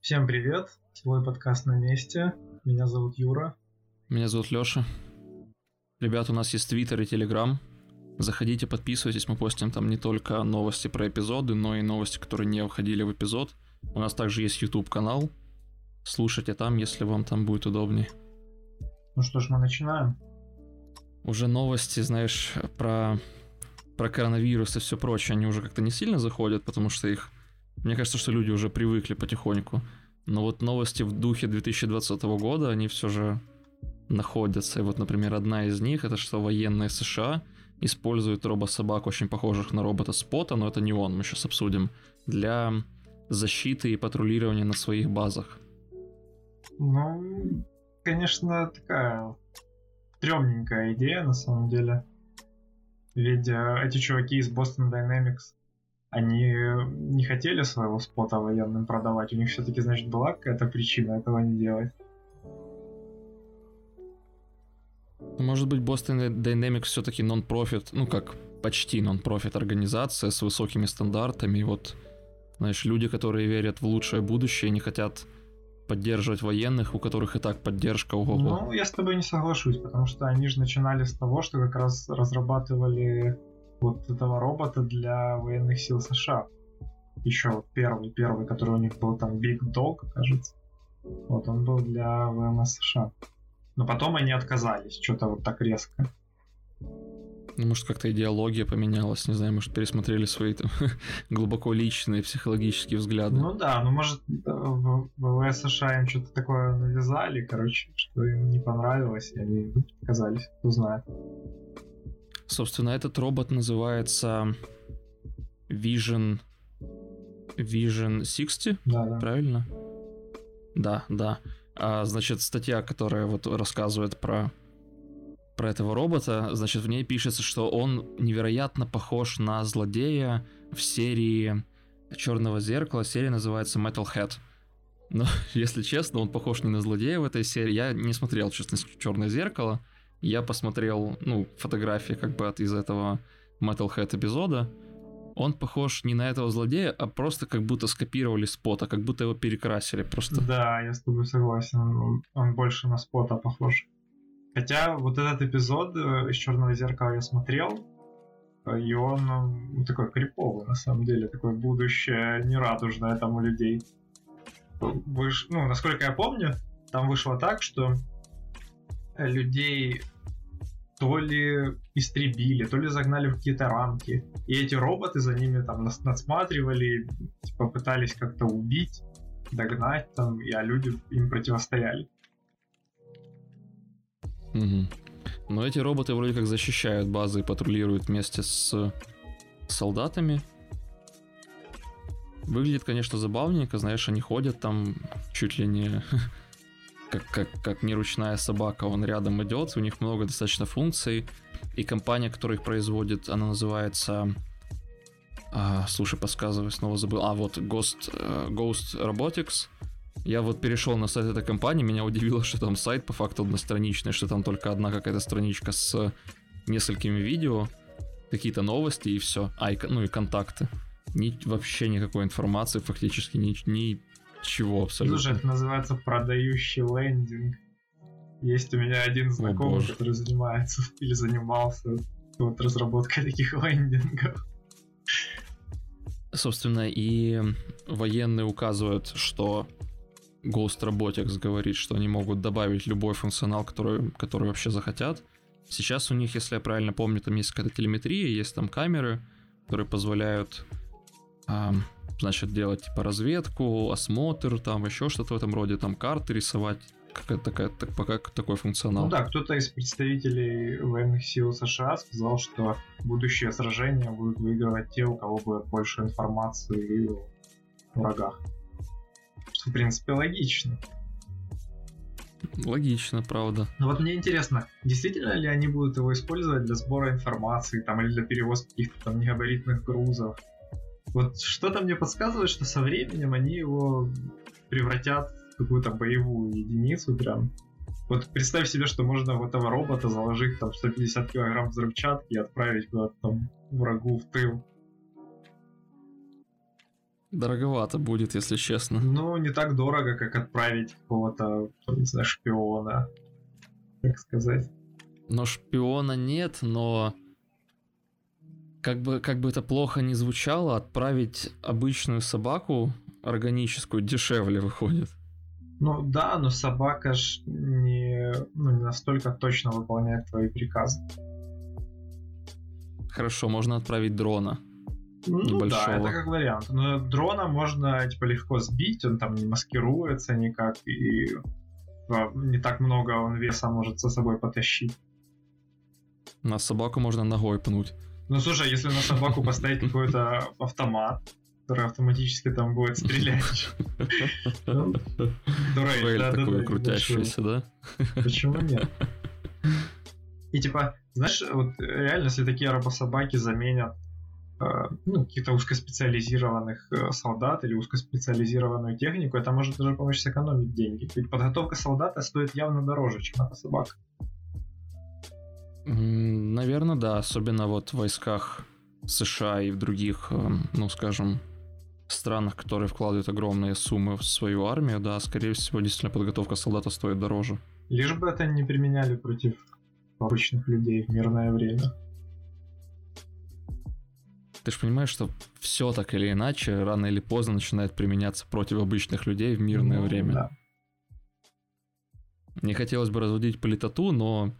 Всем привет, свой подкаст на месте. Меня зовут Юра. Меня зовут Лёша. Ребят, у нас есть Твиттер и Телеграм. Заходите, подписывайтесь, мы постим там не только новости про эпизоды, но и новости, которые не входили в эпизод. У нас также есть YouTube канал. Слушайте там, если вам там будет удобнее. Ну что ж, мы начинаем. Уже новости, знаешь, про, про коронавирус и все прочее, они уже как-то не сильно заходят, потому что их мне кажется, что люди уже привыкли потихоньку. Но вот новости в духе 2020 года, они все же находятся. И вот, например, одна из них, это что военные США используют робособак, очень похожих на робота Спота, но это не он, мы сейчас обсудим, для защиты и патрулирования на своих базах. Ну, конечно, такая стрёмненькая идея, на самом деле. Ведь э, эти чуваки из Boston Dynamics они не хотели своего спота военным продавать. У них все-таки, значит, была какая-то причина этого не делать. Может быть, Boston Dynamics все-таки нон-профит, ну как почти нон-профит организация с высокими стандартами. И вот, знаешь, люди, которые верят в лучшее будущее, не хотят поддерживать военных, у которых и так поддержка ого Ну, я с тобой не соглашусь, потому что они же начинали с того, что как раз разрабатывали вот этого робота для военных сил США. Еще первый, первый, который у них был там Big Dog, кажется. Вот он был для ВМС США. Но потом они отказались, что-то вот так резко. Ну, может, как-то идеология поменялась, не знаю, может, пересмотрели свои там глубоко личные психологические взгляды. Ну да, ну может, в ВВС США им что-то такое навязали, короче, что им не понравилось, и они отказались, кто знает. Собственно, этот робот называется Vision Vision 60, да, да. правильно? Да, да. А, значит, статья, которая вот рассказывает про про этого робота, значит, в ней пишется, что он невероятно похож на злодея в серии Черного зеркала. Серия называется Metalhead. Но, если честно, он похож не на злодея в этой серии. Я не смотрел, честно, Черное зеркало я посмотрел, ну, фотографии как бы от из этого Metalhead эпизода, он похож не на этого злодея, а просто как будто скопировали спота, как будто его перекрасили просто. Да, я с тобой согласен, он, больше на спота похож. Хотя вот этот эпизод э, из Черного зеркала я смотрел, э, и он ну, такой криповый, на самом деле, такое будущее нерадужное там у людей. Выш... Ну, насколько я помню, там вышло так, что людей то ли истребили, то ли загнали в какие-то рамки. И эти роботы за ними там надсматривали, типа пытались как-то убить, догнать там, а люди им противостояли. Угу. Но эти роботы вроде как защищают базы и патрулируют вместе с солдатами. Выглядит, конечно, забавненько, знаешь, они ходят там чуть ли не как, как, как неручная собака, он рядом идет, у них много достаточно функций, и компания, которая их производит, она называется... А, слушай, подсказывай, снова забыл. А, вот Ghost, uh, Ghost Robotics. Я вот перешел на сайт этой компании, меня удивило, что там сайт по факту одностраничный, что там только одна какая-то страничка с несколькими видео, какие-то новости и все. А, и, ну и контакты. Ни, вообще никакой информации фактически, ни, ни чего абсолютно? Слушай, это называется продающий лендинг. Есть у меня один знакомый, который занимается или занимался вот разработкой таких лендингов. Собственно, и военные указывают, что Ghost Robotics говорит, что они могут добавить любой функционал, который, который вообще захотят. Сейчас у них, если я правильно помню, там есть какая-то телеметрия, есть там камеры, которые позволяют значит, делать типа разведку, осмотр, там еще что-то в этом роде, там карты рисовать, какая-то такая, так, пока такой функционал. Ну да, кто-то из представителей военных сил США сказал, что будущее сражения будут выигрывать те, у кого будет больше информации о врагах. Что, в принципе, логично. Логично, правда. Но вот мне интересно, действительно ли они будут его использовать для сбора информации там, или для перевозки каких-то там негабаритных грузов? Вот что-то мне подсказывает, что со временем они его превратят в какую-то боевую единицу прям. Вот представь себе, что можно в этого робота заложить там 150 килограмм взрывчатки и отправить куда-то там врагу в тыл. Дороговато будет, если честно. Ну, не так дорого, как отправить какого-то, не знаю, шпиона, так сказать. Но шпиона нет, но как бы, как бы это плохо не звучало, отправить обычную собаку органическую дешевле выходит. Ну да, но собака ж не, ну, не настолько точно выполняет твои приказы. Хорошо, можно отправить дрона. Ну небольшого. да, это как вариант. Но дрона можно типа легко сбить, он там не маскируется никак, и а, не так много он веса может со собой потащить. На собаку можно ногой пнуть. Ну слушай, если на собаку поставить какой-то автомат, который автоматически там будет стрелять. Дуэль такой крутящийся, да? Почему нет? И типа, знаешь, вот реально, если такие робособаки заменят э, ну, каких-то узкоспециализированных э, солдат или узкоспециализированную технику, это может даже помочь сэкономить деньги. Ведь подготовка солдата стоит явно дороже, чем эта собака. Наверное, да, особенно вот в войсках США и в других, эм, ну, скажем, странах, которые вкладывают огромные суммы в свою армию, да, скорее всего, действительно подготовка солдата стоит дороже. Лишь бы это не применяли против обычных людей в мирное время. Ты же понимаешь, что все так или иначе, рано или поздно начинает применяться против обычных людей в мирное ну, время. Да. Не хотелось бы разводить политоту, но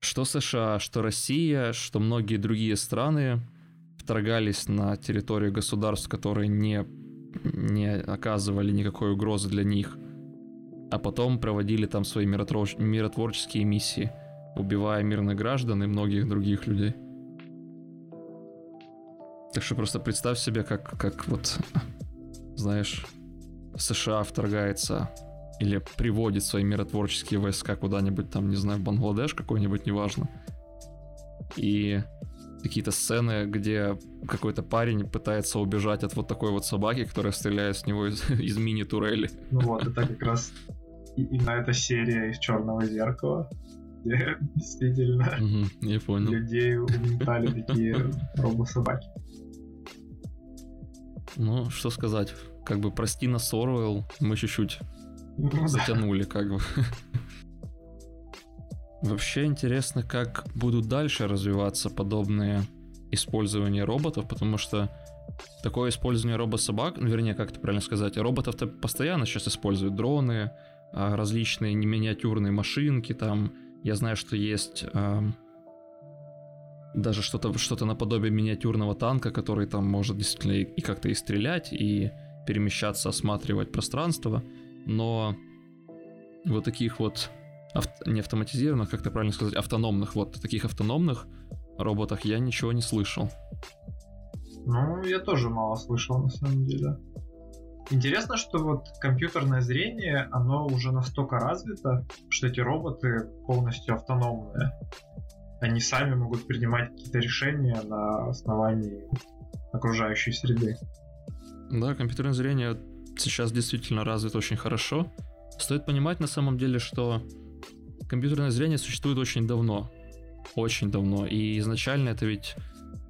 что США, что Россия, что многие другие страны вторгались на территорию государств, которые не, не оказывали никакой угрозы для них, а потом проводили там свои миротвор... миротворческие миссии, убивая мирных граждан и многих других людей. Так что просто представь себе, как, как вот, знаешь, США вторгается или приводит свои миротворческие войска куда-нибудь там, не знаю, в Бангладеш какой-нибудь, неважно. И какие-то сцены, где какой-то парень пытается убежать от вот такой вот собаки, которая стреляет с него из, из мини-турели. Ну вот, это как раз именно эта серия из Черного зеркала, где действительно угу, я понял. людей угнетали такие робо-собаки. Ну, что сказать, как бы прости нас, Оруэлл, мы чуть-чуть ну, затянули, как бы. Вообще интересно, как будут дальше развиваться подобные использования роботов, потому что такое использование робособак, ну, вернее, как это правильно сказать, роботов-то постоянно сейчас используют дроны, а, различные миниатюрные машинки, там, я знаю, что есть даже что-то что наподобие миниатюрного танка, который там может действительно и как-то и стрелять, и перемещаться, осматривать пространство но вот таких вот авто, не автоматизированных, как то правильно сказать, автономных, вот таких автономных роботах я ничего не слышал. Ну, я тоже мало слышал, на самом деле. Интересно, что вот компьютерное зрение, оно уже настолько развито, что эти роботы полностью автономные. Они сами могут принимать какие-то решения на основании окружающей среды. Да, компьютерное зрение сейчас действительно развит очень хорошо. Стоит понимать на самом деле, что компьютерное зрение существует очень давно. Очень давно. И изначально это ведь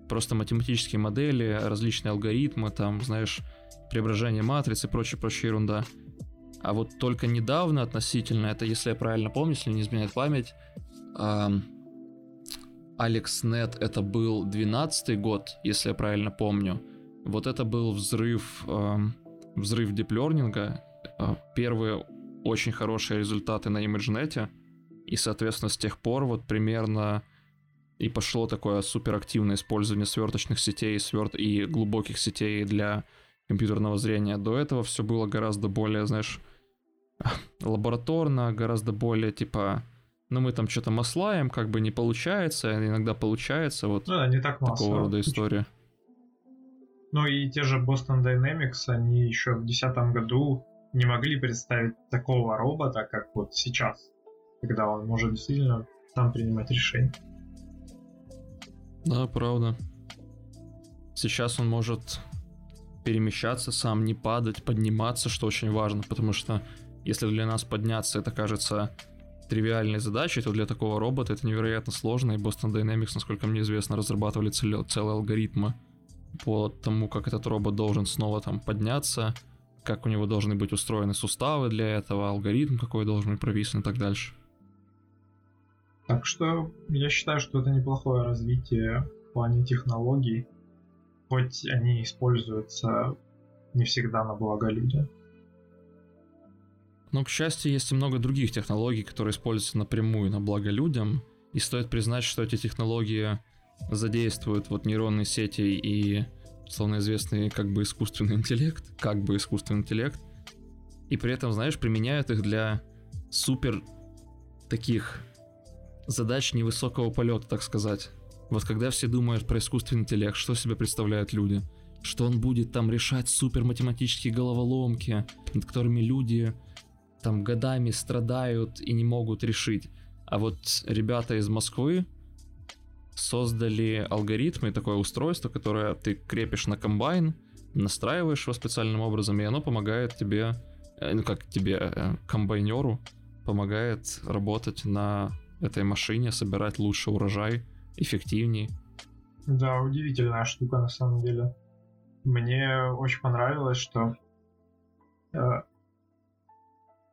просто математические модели, различные алгоритмы, там, знаешь, преображение матриц и прочая, прочая ерунда. А вот только недавно относительно, это если я правильно помню, если не изменяет память, AlexNet это был 12 год, если я правильно помню. Вот это был взрыв эм, взрыв диплернинга, а, первые очень хорошие результаты на ImageNet, и, соответственно, с тех пор вот примерно и пошло такое суперактивное использование сверточных сетей сверт... и глубоких сетей для компьютерного зрения. До этого все было гораздо более, знаешь, лабораторно, гораздо более типа, ну мы там что-то маслаем, как бы не получается, иногда получается, вот да, не так такого рода история. Ну и те же Boston Dynamics, они еще в 2010 году не могли представить такого робота, как вот сейчас, когда он может действительно сам принимать решения. Да, правда. Сейчас он может перемещаться сам, не падать, подниматься, что очень важно, потому что если для нас подняться это кажется тривиальной задачей, то для такого робота это невероятно сложно, и Boston Dynamics, насколько мне известно, разрабатывали целые алгоритмы по тому, как этот робот должен снова там подняться, как у него должны быть устроены суставы для этого, алгоритм какой должен быть прописан и так дальше. Так что я считаю, что это неплохое развитие в плане технологий, хоть они используются не всегда на благо людям. Но, к счастью, есть и много других технологий, которые используются напрямую на благо людям, и стоит признать, что эти технологии задействуют вот нейронные сети и словно известный как бы искусственный интеллект, как бы искусственный интеллект, и при этом, знаешь, применяют их для супер таких задач невысокого полета, так сказать. Вот когда все думают про искусственный интеллект, что себе представляют люди? Что он будет там решать супер математические головоломки, над которыми люди там годами страдают и не могут решить. А вот ребята из Москвы создали алгоритмы, такое устройство, которое ты крепишь на комбайн, настраиваешь его специальным образом, и оно помогает тебе, э, ну как тебе, э, комбайнеру, помогает работать на этой машине, собирать лучше урожай, эффективнее. Да, удивительная штука на самом деле. Мне очень понравилось, что э,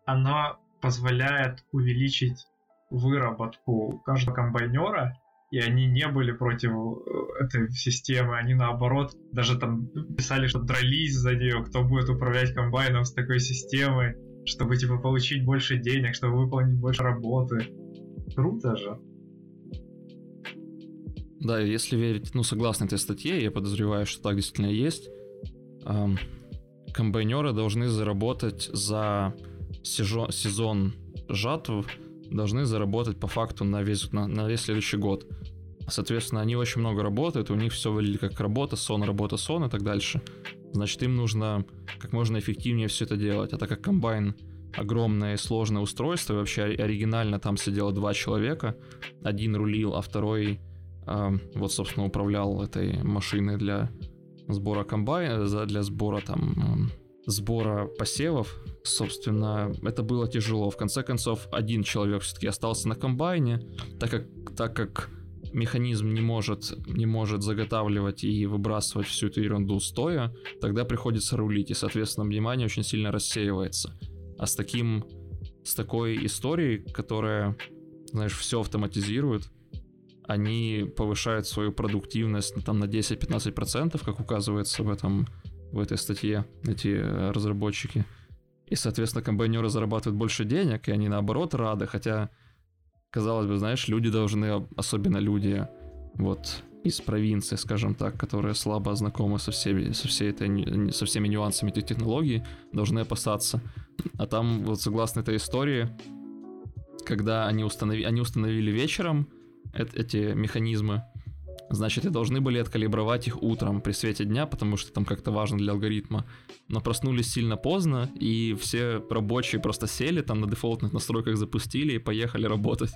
она позволяет увеличить выработку каждого комбайнера, и они не были против э, этой системы, они наоборот даже там писали, что дрались за нее, кто будет управлять комбайном с такой системой, чтобы типа получить больше денег, чтобы выполнить больше работы. Круто же. Да, если верить, ну, согласно этой статье, я подозреваю, что так действительно есть, эм, комбайнеры должны заработать за сезон, сезон жатв должны заработать по факту на весь, на, на весь следующий год. Соответственно, они очень много работают, у них все выглядит как работа, сон, работа, сон и так дальше. Значит, им нужно как можно эффективнее все это делать. А так как комбайн огромное и сложное устройство, и вообще оригинально там сидело два человека, один рулил, а второй э, вот, собственно, управлял этой машиной для сбора комбайна, для сбора там э, сбора посевов, собственно, это было тяжело. В конце концов, один человек все-таки остался на комбайне, так как, так как механизм не может, не может заготавливать и выбрасывать всю эту ерунду стоя, тогда приходится рулить, и, соответственно, внимание очень сильно рассеивается. А с таким, с такой историей, которая, знаешь, все автоматизирует, они повышают свою продуктивность там на 10-15%, как указывается в этом в этой статье, эти э, разработчики. И, соответственно, комбайнеры зарабатывают больше денег, и они наоборот рады, хотя, казалось бы, знаешь, люди должны, особенно люди вот из провинции, скажем так, которые слабо знакомы со всеми, со всей этой, со всеми нюансами этих технологий, должны опасаться. А там, вот согласно этой истории, когда они, установи, они установили вечером эти механизмы, Значит, и должны были откалибровать их утром при свете дня, потому что там как-то важно для алгоритма. Но проснулись сильно поздно, и все рабочие просто сели, там на дефолтных настройках запустили и поехали работать.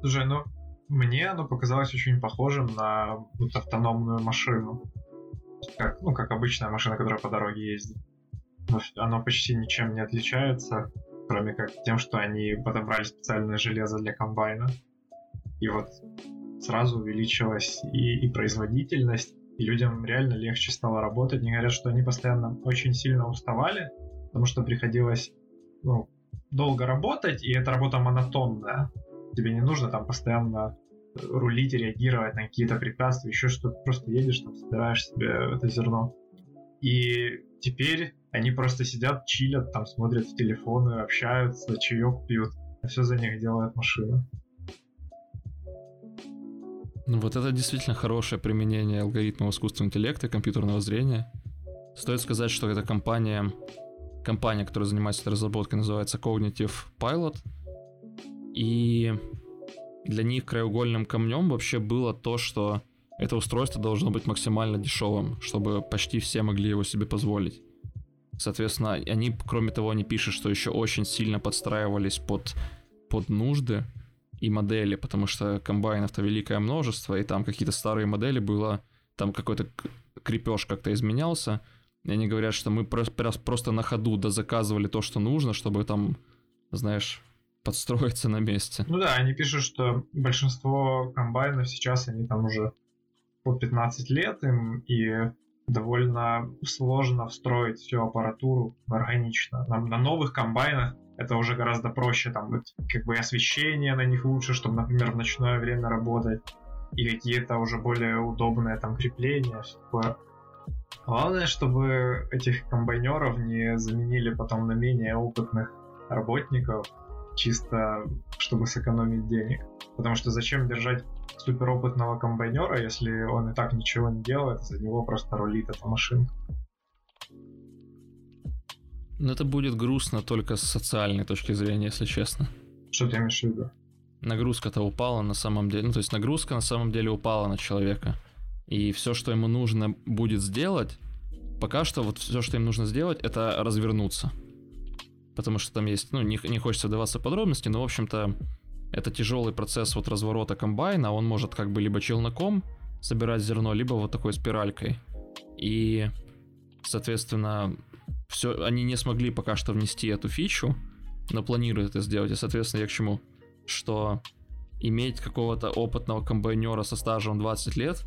Слушай, ну, мне оно показалось очень похожим на вот автономную машину. Как, ну, как обычная машина, которая по дороге ездит. Оно почти ничем не отличается, кроме как тем, что они подобрали специальное железо для комбайна и вот сразу увеличилась и, и производительность, и людям реально легче стало работать. Не говорят, что они постоянно очень сильно уставали, потому что приходилось ну, долго работать, и эта работа монотонная. Тебе не нужно там постоянно рулить, реагировать на какие-то препятствия, еще что-то. Просто едешь, там, собираешь себе это зерно. И теперь они просто сидят, чилят, там смотрят в телефоны, общаются, чаек пьют. Все за них делает машина. Ну вот это действительно хорошее применение алгоритмов искусственного интеллекта и компьютерного зрения. Стоит сказать, что эта компания, компания, которая занимается этой разработкой, называется Cognitive Pilot. И для них краеугольным камнем вообще было то, что это устройство должно быть максимально дешевым, чтобы почти все могли его себе позволить. Соответственно, они, кроме того, они пишут, что еще очень сильно подстраивались под, под нужды и модели, потому что комбайнов-то великое множество, и там какие-то старые модели было, там какой-то крепеж как-то изменялся, и они говорят, что мы просто на ходу дозаказывали то, что нужно, чтобы там, знаешь, подстроиться на месте. Ну да, они пишут, что большинство комбайнов сейчас, они там уже по 15 лет им, и довольно сложно встроить всю аппаратуру органично. На, на новых комбайнах это уже гораздо проще, там как бы освещение на них лучше, чтобы, например, в ночное время работать, и какие-то уже более удобные там крепления, все такое. Главное, чтобы этих комбайнеров не заменили потом на менее опытных работников, чисто чтобы сэкономить денег. Потому что зачем держать суперопытного комбайнера, если он и так ничего не делает, за него просто рулит эта машинка. Но это будет грустно только с социальной точки зрения, если честно. Что ты имеешь в виду? Нагрузка-то упала на самом деле. Ну, то есть нагрузка на самом деле упала на человека. И все, что ему нужно будет сделать, пока что вот все, что им нужно сделать, это развернуться. Потому что там есть, ну, не, не хочется вдаваться в подробности, но, в общем-то, это тяжелый процесс вот разворота комбайна, он может как бы либо челноком собирать зерно, либо вот такой спиралькой. И, соответственно, все, они не смогли пока что внести эту фичу, но планируют это сделать. И, соответственно, я к чему? Что иметь какого-то опытного комбайнера со стажем 20 лет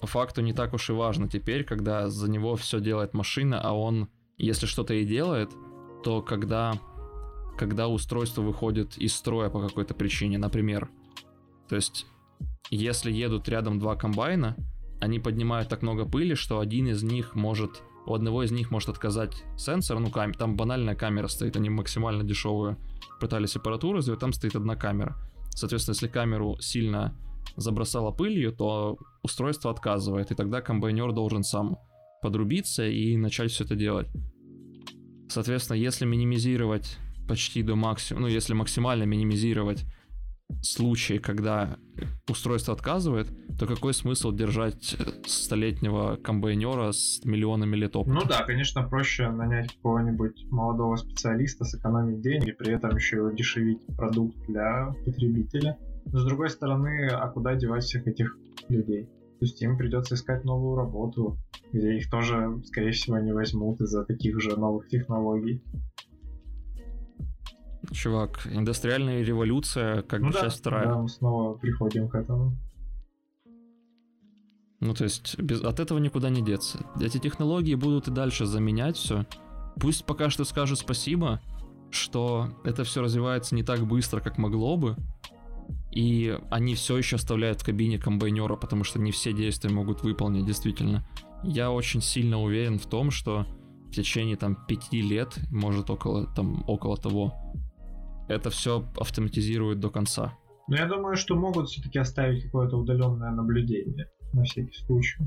по факту не так уж и важно теперь, когда за него все делает машина, а он, если что-то и делает, то когда когда устройство выходит из строя по какой-то причине, например. То есть, если едут рядом два комбайна, они поднимают так много пыли, что один из них может, у одного из них может отказать сенсор, ну кам... там банальная камера стоит, они максимально дешевую пытались аппаратуру сделать, там стоит одна камера. Соответственно, если камеру сильно забросала пылью, то устройство отказывает, и тогда комбайнер должен сам подрубиться и начать все это делать. Соответственно, если минимизировать почти до максимума, ну если максимально минимизировать случаи, когда устройство отказывает, то какой смысл держать столетнего комбайнера с миллионами лет опыта? Ну да, конечно, проще нанять какого-нибудь молодого специалиста, сэкономить деньги, при этом еще и удешевить продукт для потребителя. Но с другой стороны, а куда девать всех этих людей? То есть им придется искать новую работу, где их тоже, скорее всего, не возьмут из-за таких же новых технологий чувак, индустриальная революция, как ну бы да, сейчас вторая. Да, мы снова приходим к этому. Ну, то есть, без, от этого никуда не деться. Эти технологии будут и дальше заменять все. Пусть пока что скажут спасибо, что это все развивается не так быстро, как могло бы. И они все еще оставляют в кабине комбайнера, потому что не все действия могут выполнить, действительно. Я очень сильно уверен в том, что в течение там пяти лет, может около, там, около того, это все автоматизирует до конца. Но я думаю, что могут все-таки оставить какое-то удаленное наблюдение на всякий случай.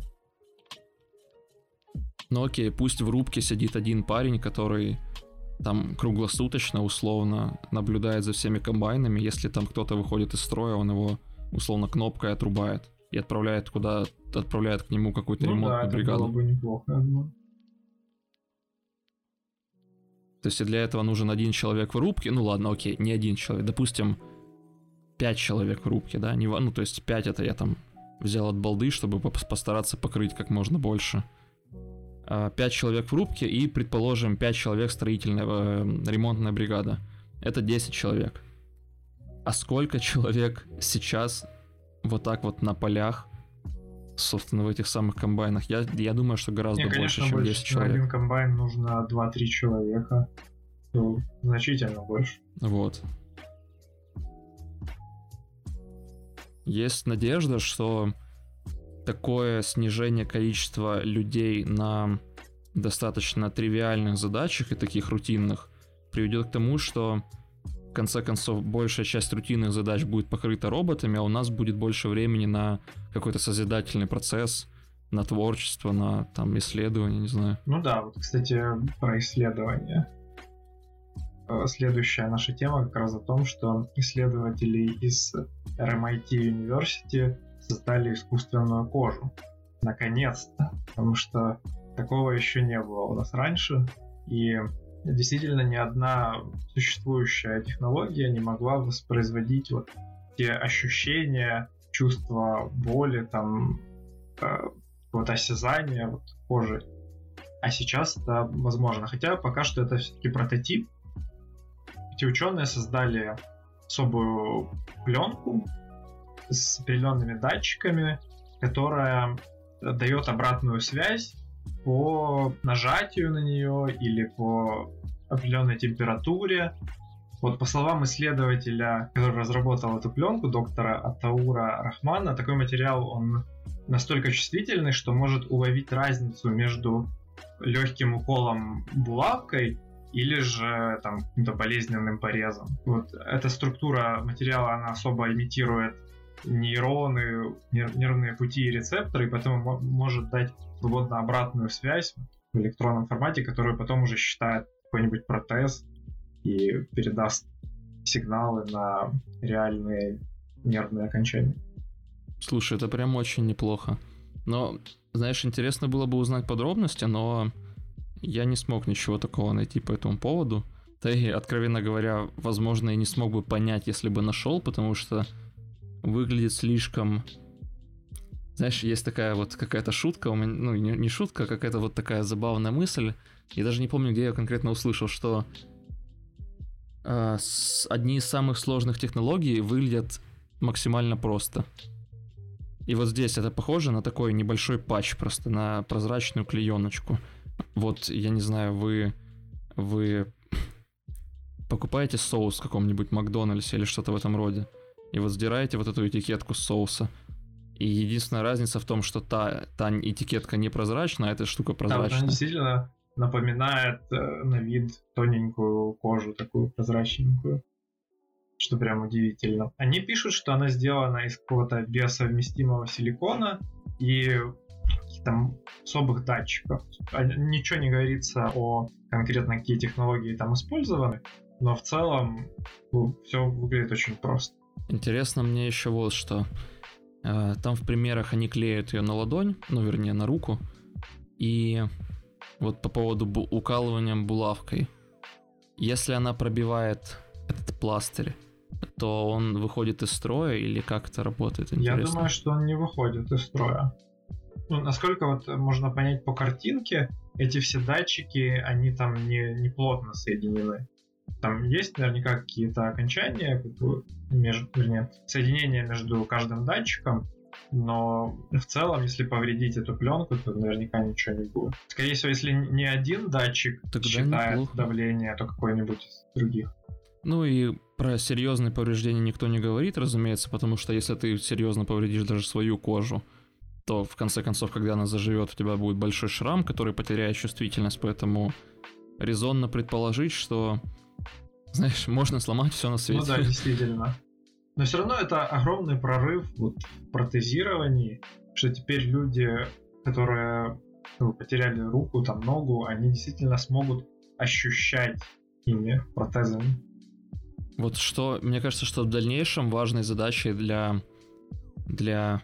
Ну окей, пусть в рубке сидит один парень, который там круглосуточно, условно, наблюдает за всеми комбайнами. Если там кто-то выходит из строя, он его условно кнопкой отрубает и отправляет куда отправляет к нему какую-то ну ремонтную да, бригаду. Это было бы неплохо, я думаю. То есть для этого нужен один человек в рубке, ну ладно, окей, не один человек, допустим, пять человек в рубке, да, не, ну то есть пять это я там взял от балды, чтобы постараться покрыть как можно больше. А, пять человек в рубке и, предположим, пять человек строительная, э, ремонтная бригада. Это 10 человек. А сколько человек сейчас вот так вот на полях, собственно, в этих самых комбайнах? Я, я думаю, что гораздо Не, больше, чем больше, 10 человек. Один комбайн нужно 2-3 человека. Ну, значительно больше. Вот. Есть надежда, что такое снижение количества людей на достаточно тривиальных задачах и таких рутинных приведет к тому, что в конце концов большая часть рутинных задач будет покрыта роботами, а у нас будет больше времени на какой-то созидательный процесс, на творчество, на там исследование, не знаю. Ну да, вот, кстати, про исследование. Э, следующая наша тема как раз о том, что исследователи из RMIT University создали искусственную кожу. Наконец-то. Потому что такого еще не было у нас раньше. И действительно ни одна существующая технология не могла воспроизводить вот те ощущения, чувства боли, там, э, вот осязания вот, кожи. А сейчас это возможно. Хотя пока что это все-таки прототип. Эти ученые создали особую пленку с определенными датчиками, которая дает обратную связь по нажатию на нее или по определенной температуре. Вот по словам исследователя, который разработал эту пленку, доктора Атаура Рахмана, такой материал, он настолько чувствительный, что может уловить разницу между легким уколом булавкой или же там каким-то болезненным порезом. Вот эта структура материала, она особо имитирует нейроны, нервные пути и рецепторы, и поэтому может дать свободно обратную связь в электронном формате, которую потом уже считает какой-нибудь протез и передаст сигналы на реальные нервные окончания. Слушай, это прям очень неплохо. Но, знаешь, интересно было бы узнать подробности, но я не смог ничего такого найти по этому поводу. Да и, откровенно говоря, возможно, я не смог бы понять, если бы нашел, потому что выглядит слишком... Знаешь, есть такая вот какая-то шутка, у меня, ну не, не шутка, а какая-то вот такая забавная мысль. Я даже не помню, где я конкретно услышал, что э, с, одни из самых сложных технологий выглядят максимально просто. И вот здесь это похоже на такой небольшой патч, просто на прозрачную клееночку. Вот, я не знаю, вы, вы покупаете соус в каком-нибудь Макдональдсе или что-то в этом роде, и вот сдираете вот эту этикетку соуса. И единственная разница в том, что та, та этикетка непрозрачная, а эта штука прозрачная. Да, она действительно напоминает э, на вид тоненькую кожу, такую прозрачненькую. Что прям удивительно. Они пишут, что она сделана из какого-то биосовместимого силикона и там особых датчиков. А, ничего не говорится о конкретно какие технологии там использованы, но в целом ну, все выглядит очень просто. Интересно мне еще вот что. Э, там в примерах они клеят ее на ладонь, ну вернее на руку. И вот по поводу бу- укалывания булавкой. Если она пробивает этот пластырь, то он выходит из строя или как это работает? Интересно. Я думаю, что он не выходит из строя. Ну, насколько вот можно понять по картинке, эти все датчики, они там не, не плотно соединены. Там есть наверняка какие-то окончания, между, вернее, соединения между каждым датчиком, но в целом, если повредить эту пленку, то наверняка ничего не будет. Скорее всего, если не один датчик Тогда считает неплохо. давление, то какой-нибудь из других. Ну и про серьезные повреждения никто не говорит, разумеется, потому что если ты серьезно повредишь даже свою кожу, то в конце концов, когда она заживет, у тебя будет большой шрам, который потеряет чувствительность, поэтому резонно предположить, что знаешь, можно сломать все на свете. Ну да, действительно. Но все равно это огромный прорыв вот, в протезировании, что теперь люди, которые ну, потеряли руку, там ногу, они действительно смогут ощущать ими протезами. Вот что, мне кажется, что в дальнейшем важной задачей для, для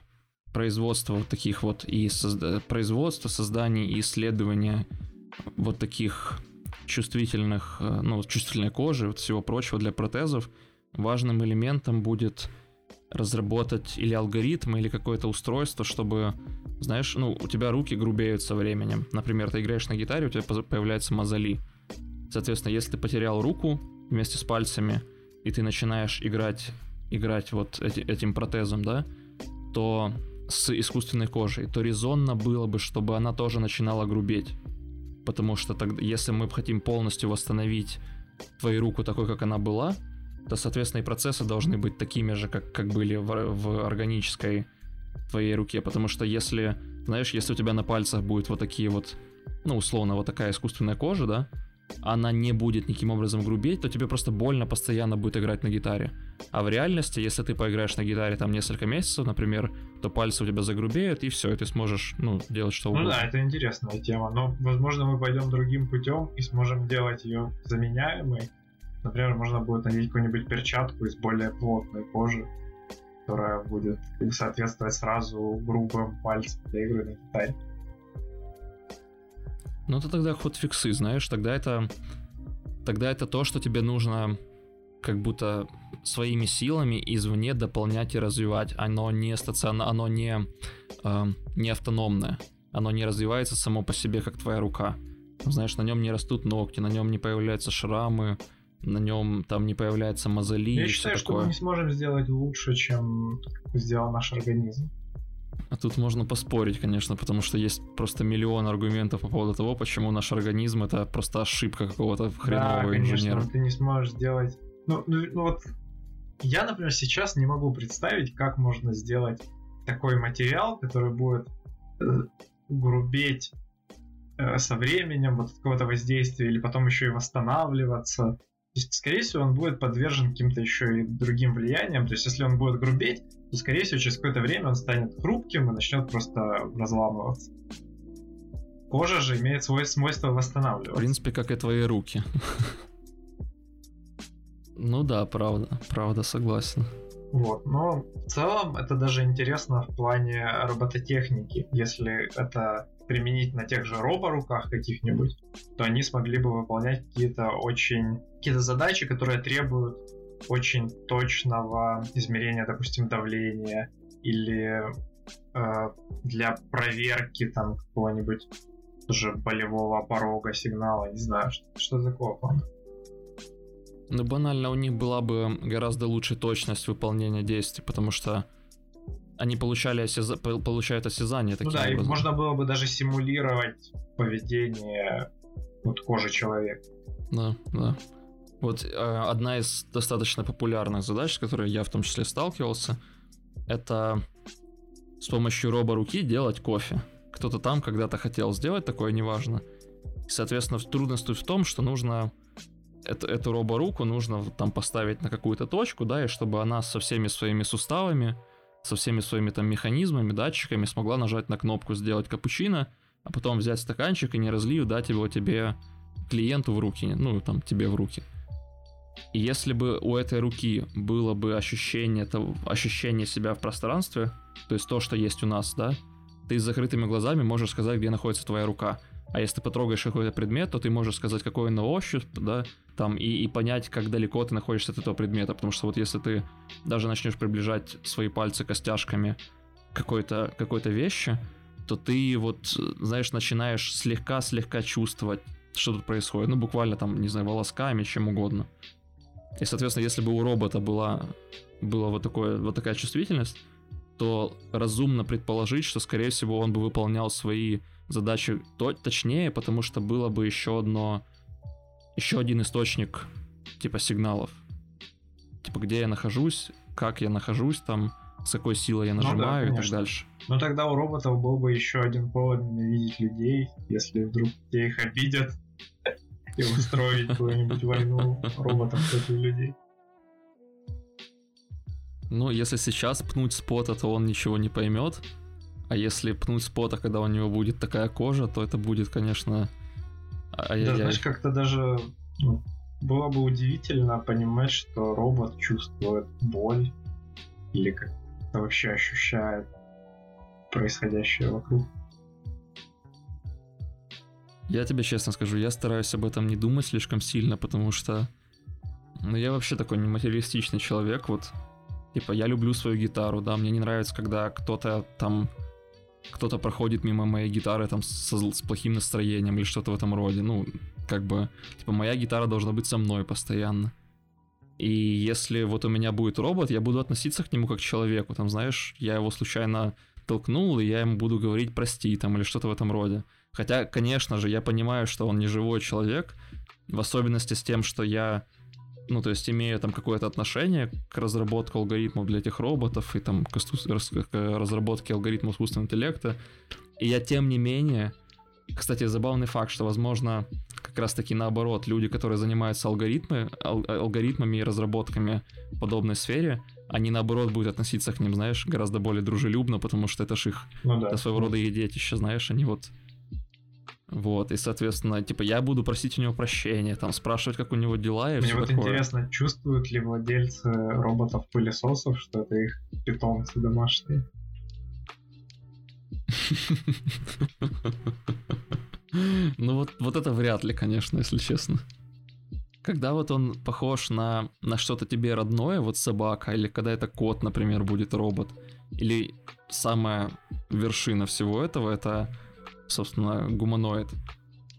производства вот таких вот и созда- производства, создания и исследования вот таких чувствительных, э, ну, чувствительной кожи, вот всего прочего для протезов, важным элементом будет разработать или алгоритм, или какое-то устройство, чтобы, знаешь, ну, у тебя руки грубеют со временем. Например, ты играешь на гитаре, у тебя появляется мозоли. Соответственно, если ты потерял руку вместе с пальцами, и ты начинаешь играть, играть вот эти, этим протезом, да, то с искусственной кожей, то резонно было бы, чтобы она тоже начинала грубеть потому что тогда, если мы хотим полностью восстановить твою руку такой, как она была, то, соответственно, и процессы должны быть такими же, как, как были в, в органической твоей руке, потому что если, знаешь, если у тебя на пальцах будет вот такие вот, ну, условно, вот такая искусственная кожа, да, она не будет никаким образом грубеть, то тебе просто больно постоянно будет играть на гитаре. А в реальности, если ты поиграешь на гитаре там несколько месяцев, например, то пальцы у тебя загрубеют, и все, и ты сможешь, ну, делать что угодно. Ну да, это интересная тема, но, возможно, мы пойдем другим путем и сможем делать ее заменяемой. Например, можно будет надеть какую-нибудь перчатку из более плотной кожи, которая будет соответствовать сразу грубым пальцам для игры на гитаре. Ну, это тогда ход фиксы, знаешь, тогда это... Тогда это то, что тебе нужно как будто своими силами извне дополнять и развивать. Оно не стационарно, оно не, э, не автономное. Оно не развивается само по себе, как твоя рука. Знаешь, на нем не растут ногти, на нем не появляются шрамы, на нем там не появляется мозоли. Я считаю, что мы не сможем сделать лучше, чем сделал наш организм. А тут можно поспорить, конечно, потому что есть просто миллион аргументов по поводу того, почему наш организм это просто ошибка какого-то хренового да, конечно, инженера. ты не сможешь сделать... Ну, ну, ну вот я, например, сейчас не могу представить, как можно сделать такой материал, который будет э, грубеть э, со временем вот от какого-то воздействия или потом еще и восстанавливаться. То есть, скорее всего, он будет подвержен каким-то еще и другим влияниям. То есть, если он будет грубеть, то, скорее всего, через какое-то время он станет хрупким и начнет просто разламываться. Кожа же имеет свое свойство восстанавливаться. В принципе, как и твои руки. Ну да, правда, правда, согласен. Вот, но в целом это даже интересно в плане робототехники. Если это применить на тех же роборуках каких-нибудь, то они смогли бы выполнять какие-то очень... какие-то задачи, которые требуют очень точного измерения, допустим, давления или э, для проверки там какого-нибудь тоже болевого порога сигнала, не знаю, что, что такое плана. Ну, банально, у них была бы гораздо лучше точность выполнения действий, потому что они получали осяза... получают осязание таким Ну да, образом. и можно было бы даже симулировать поведение вот кожи человека. Да, да. Вот э, одна из достаточно популярных задач, с которой я в том числе сталкивался, это с помощью робо-руки делать кофе. Кто-то там когда-то хотел сделать такое, неважно. И, соответственно, трудность тут в том, что нужно эту, эту робо-руку нужно там поставить на какую-то точку, да, и чтобы она со всеми своими суставами со всеми своими там механизмами, датчиками смогла нажать на кнопку «Сделать капучино», а потом взять стаканчик и не разлив, дать его тебе клиенту в руки, ну, там, тебе в руки. И если бы у этой руки было бы ощущение, того, ощущение себя в пространстве, то есть то, что есть у нас, да, ты с закрытыми глазами можешь сказать, где находится твоя рука. А если ты потрогаешь какой-то предмет, то ты можешь сказать, какой он на ощупь, да, там, и, и понять, как далеко ты находишься от этого предмета. Потому что вот если ты даже начнешь приближать свои пальцы костяшками какой-то какой вещи, то ты вот, знаешь, начинаешь слегка-слегка чувствовать, что тут происходит. Ну, буквально там, не знаю, волосками, чем угодно. И, соответственно, если бы у робота была, была вот, такое, вот такая чувствительность, то разумно предположить, что, скорее всего, он бы выполнял свои задачи то, точнее, потому что было бы еще одно, еще один источник типа сигналов. Типа где я нахожусь, как я нахожусь там, с какой силой я нажимаю ну, да, и так дальше. Но тогда у роботов был бы еще один повод ненавидеть людей, если вдруг те их обидят и устроить какую-нибудь войну роботов против людей. Ну, если сейчас пнуть спота, то он ничего не поймет. А если пнуть спота, когда у него будет такая кожа, то это будет, конечно... Да, знаешь, как-то даже ну, было бы удивительно понимать, что робот чувствует боль или как-то вообще ощущает происходящее вокруг. Я тебе честно скажу, я стараюсь об этом не думать слишком сильно, потому что ну, я вообще такой нематериалистичный человек, вот. Типа, я люблю свою гитару, да, мне не нравится, когда кто-то там кто-то проходит мимо моей гитары там с, с плохим настроением или что-то в этом роде. Ну, как бы, типа, моя гитара должна быть со мной постоянно. И если вот у меня будет робот, я буду относиться к нему как к человеку. Там, знаешь, я его случайно толкнул, и я ему буду говорить прости там или что-то в этом роде. Хотя, конечно же, я понимаю, что он не живой человек, в особенности с тем, что я ну, то есть имея там какое-то отношение к разработке алгоритмов для этих роботов и там к, к разработке алгоритмов искусственного интеллекта. И я, тем не менее, кстати, забавный факт, что, возможно, как раз-таки наоборот, люди, которые занимаются алгоритмы, ал- алгоритмами и разработками в подобной сфере, они наоборот будут относиться к ним, знаешь, гораздо более дружелюбно, потому что это ж их ну, да. это своего рода их детище, знаешь, они вот вот, и, соответственно, типа, я буду просить у него прощения, там, спрашивать, как у него дела и Мне вот такое. интересно, чувствуют ли владельцы роботов-пылесосов, что это их питомцы домашние? Ну вот, вот это вряд ли, конечно, если честно. Когда вот он похож на, на что-то тебе родное, вот собака, или когда это кот, например, будет робот, или самая вершина всего этого, это собственно, гуманоид.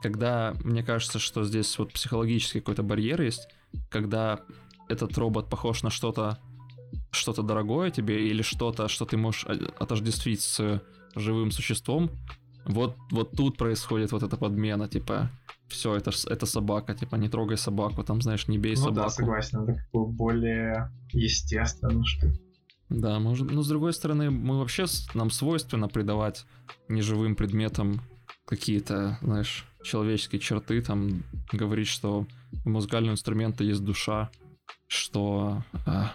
Когда мне кажется, что здесь вот психологический какой-то барьер есть, когда этот робот похож на что-то что-то дорогое тебе или что-то, что ты можешь отождествить с живым существом, вот, вот тут происходит вот эта подмена, типа, все, это, это собака, типа, не трогай собаку, там, знаешь, не бей ну, собаку. да, согласен, это как бы более естественно, что Да, может, но с другой стороны, мы вообще, нам свойственно придавать неживым предметам какие-то, знаешь, человеческие черты, там, говорить, что у музыкального инструмента есть душа, что, а,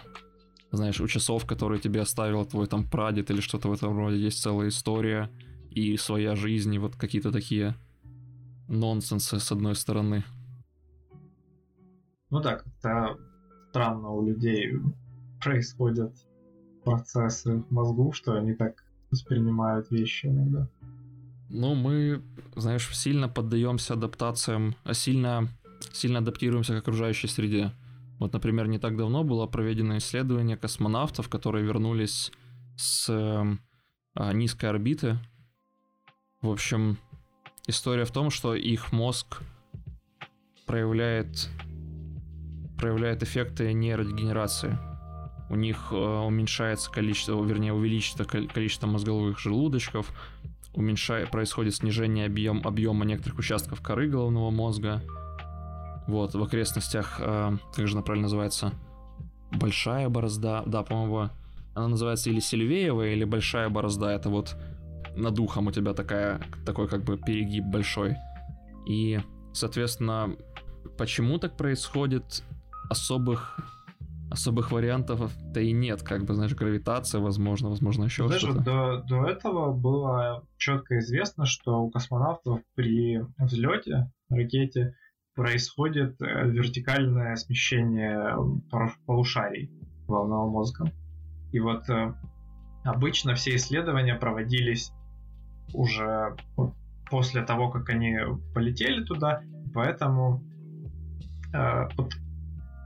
знаешь, у часов, которые тебе оставил твой там прадед или что-то в этом роде, есть целая история и своя жизнь, и вот какие-то такие нонсенсы с одной стороны. Ну так, это странно у людей происходят процессы в мозгу, что они так воспринимают вещи иногда. Ну, мы, знаешь, сильно поддаемся адаптациям, а сильно, сильно адаптируемся к окружающей среде. Вот, например, не так давно было проведено исследование космонавтов, которые вернулись с э, низкой орбиты. В общем, история в том, что их мозг проявляет, проявляет эффекты нейродегенерации. У них э, уменьшается количество, вернее, увеличится количество мозговых желудочков, уменьшает, происходит снижение объем, объема некоторых участков коры головного мозга. Вот, в окрестностях, э, как же она правильно называется? Большая борозда. Да, по-моему, она называется или Сильвеева, или Большая борозда. Это вот над ухом у тебя такая, такой как бы перегиб большой. И, соответственно, почему так происходит, особых особых вариантов-то и нет, как бы, знаешь, гравитация, возможно, возможно, еще Даже что-то. До, до этого было четко известно, что у космонавтов при взлете ракете происходит э, вертикальное смещение полушарий головного мозга. И вот э, обычно все исследования проводились уже после того, как они полетели туда, поэтому э, вот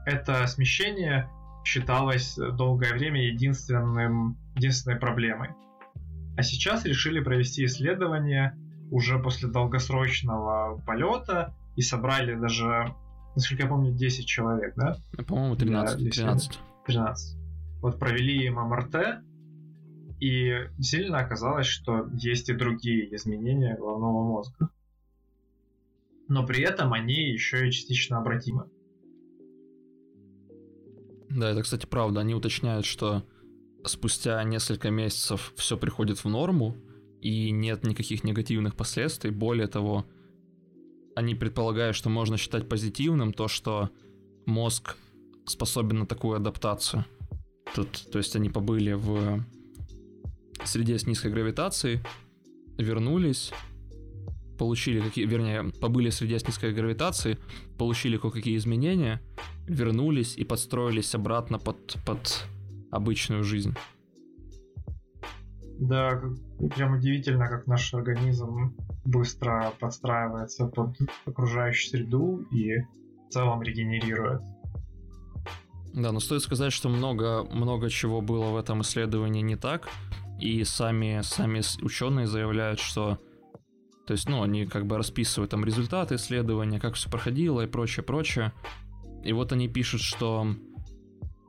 это смещение считалось долгое время единственным, единственной проблемой. А сейчас решили провести исследование уже после долгосрочного полета и собрали даже, насколько я помню, 10 человек, да? По-моему, 13. Да, 13. 13. Вот провели им МРТ, и действительно оказалось, что есть и другие изменения головного мозга. Но при этом они еще и частично обратимы. Да, это, кстати, правда. Они уточняют, что спустя несколько месяцев все приходит в норму, и нет никаких негативных последствий. Более того, они предполагают, что можно считать позитивным то, что мозг способен на такую адаптацию. Тут, то есть они побыли в среде с низкой гравитацией, вернулись, получили какие, вернее, побыли в среде с низкой гравитацией, получили кое-какие изменения, вернулись и подстроились обратно под, под обычную жизнь. Да, прям удивительно, как наш организм быстро подстраивается под окружающую среду и в целом регенерирует. Да, но стоит сказать, что много, много чего было в этом исследовании не так, и сами, сами ученые заявляют, что то есть, ну, они как бы расписывают там результаты исследования, как все проходило и прочее, прочее. И вот они пишут, что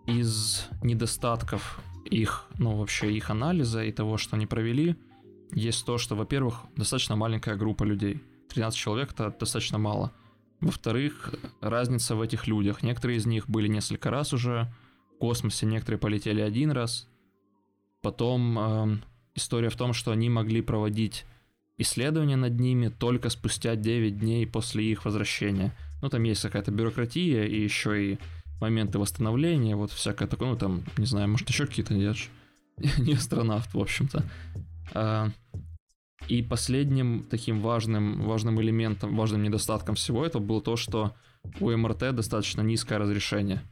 из недостатков их, ну, вообще их анализа и того, что они провели, есть то, что, во-первых, достаточно маленькая группа людей. 13 человек это достаточно мало. Во-вторых, разница в этих людях. Некоторые из них были несколько раз уже в космосе, некоторые полетели один раз. Потом э, история в том, что они могли проводить исследования над ними только спустя 9 дней после их возвращения. Ну, там есть какая-то бюрократия и еще и моменты восстановления, вот всякое такое, ну, там, не знаю, может, еще какие-то, же не астронавт, в общем-то. А, и последним таким важным, важным элементом, важным недостатком всего этого было то, что у МРТ достаточно низкое разрешение.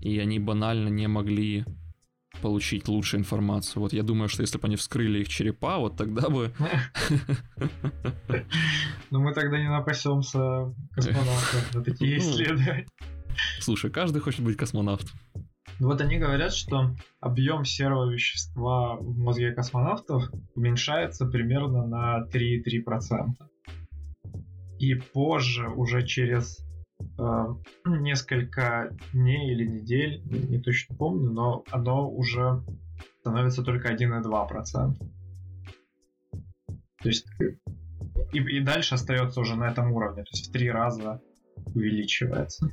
И они банально не могли получить лучшую информацию. Вот я думаю, что если бы они вскрыли их черепа, вот тогда бы... Ну мы тогда не напасемся космонавтов на такие ну, исследования. Слушай, каждый хочет быть космонавтом. Вот они говорят, что объем серого вещества в мозге космонавтов уменьшается примерно на 3,3%. И позже, уже через несколько дней или недель, не точно помню, но оно уже становится только 1,2%. То есть и, и дальше остается уже на этом уровне, то есть в три раза увеличивается.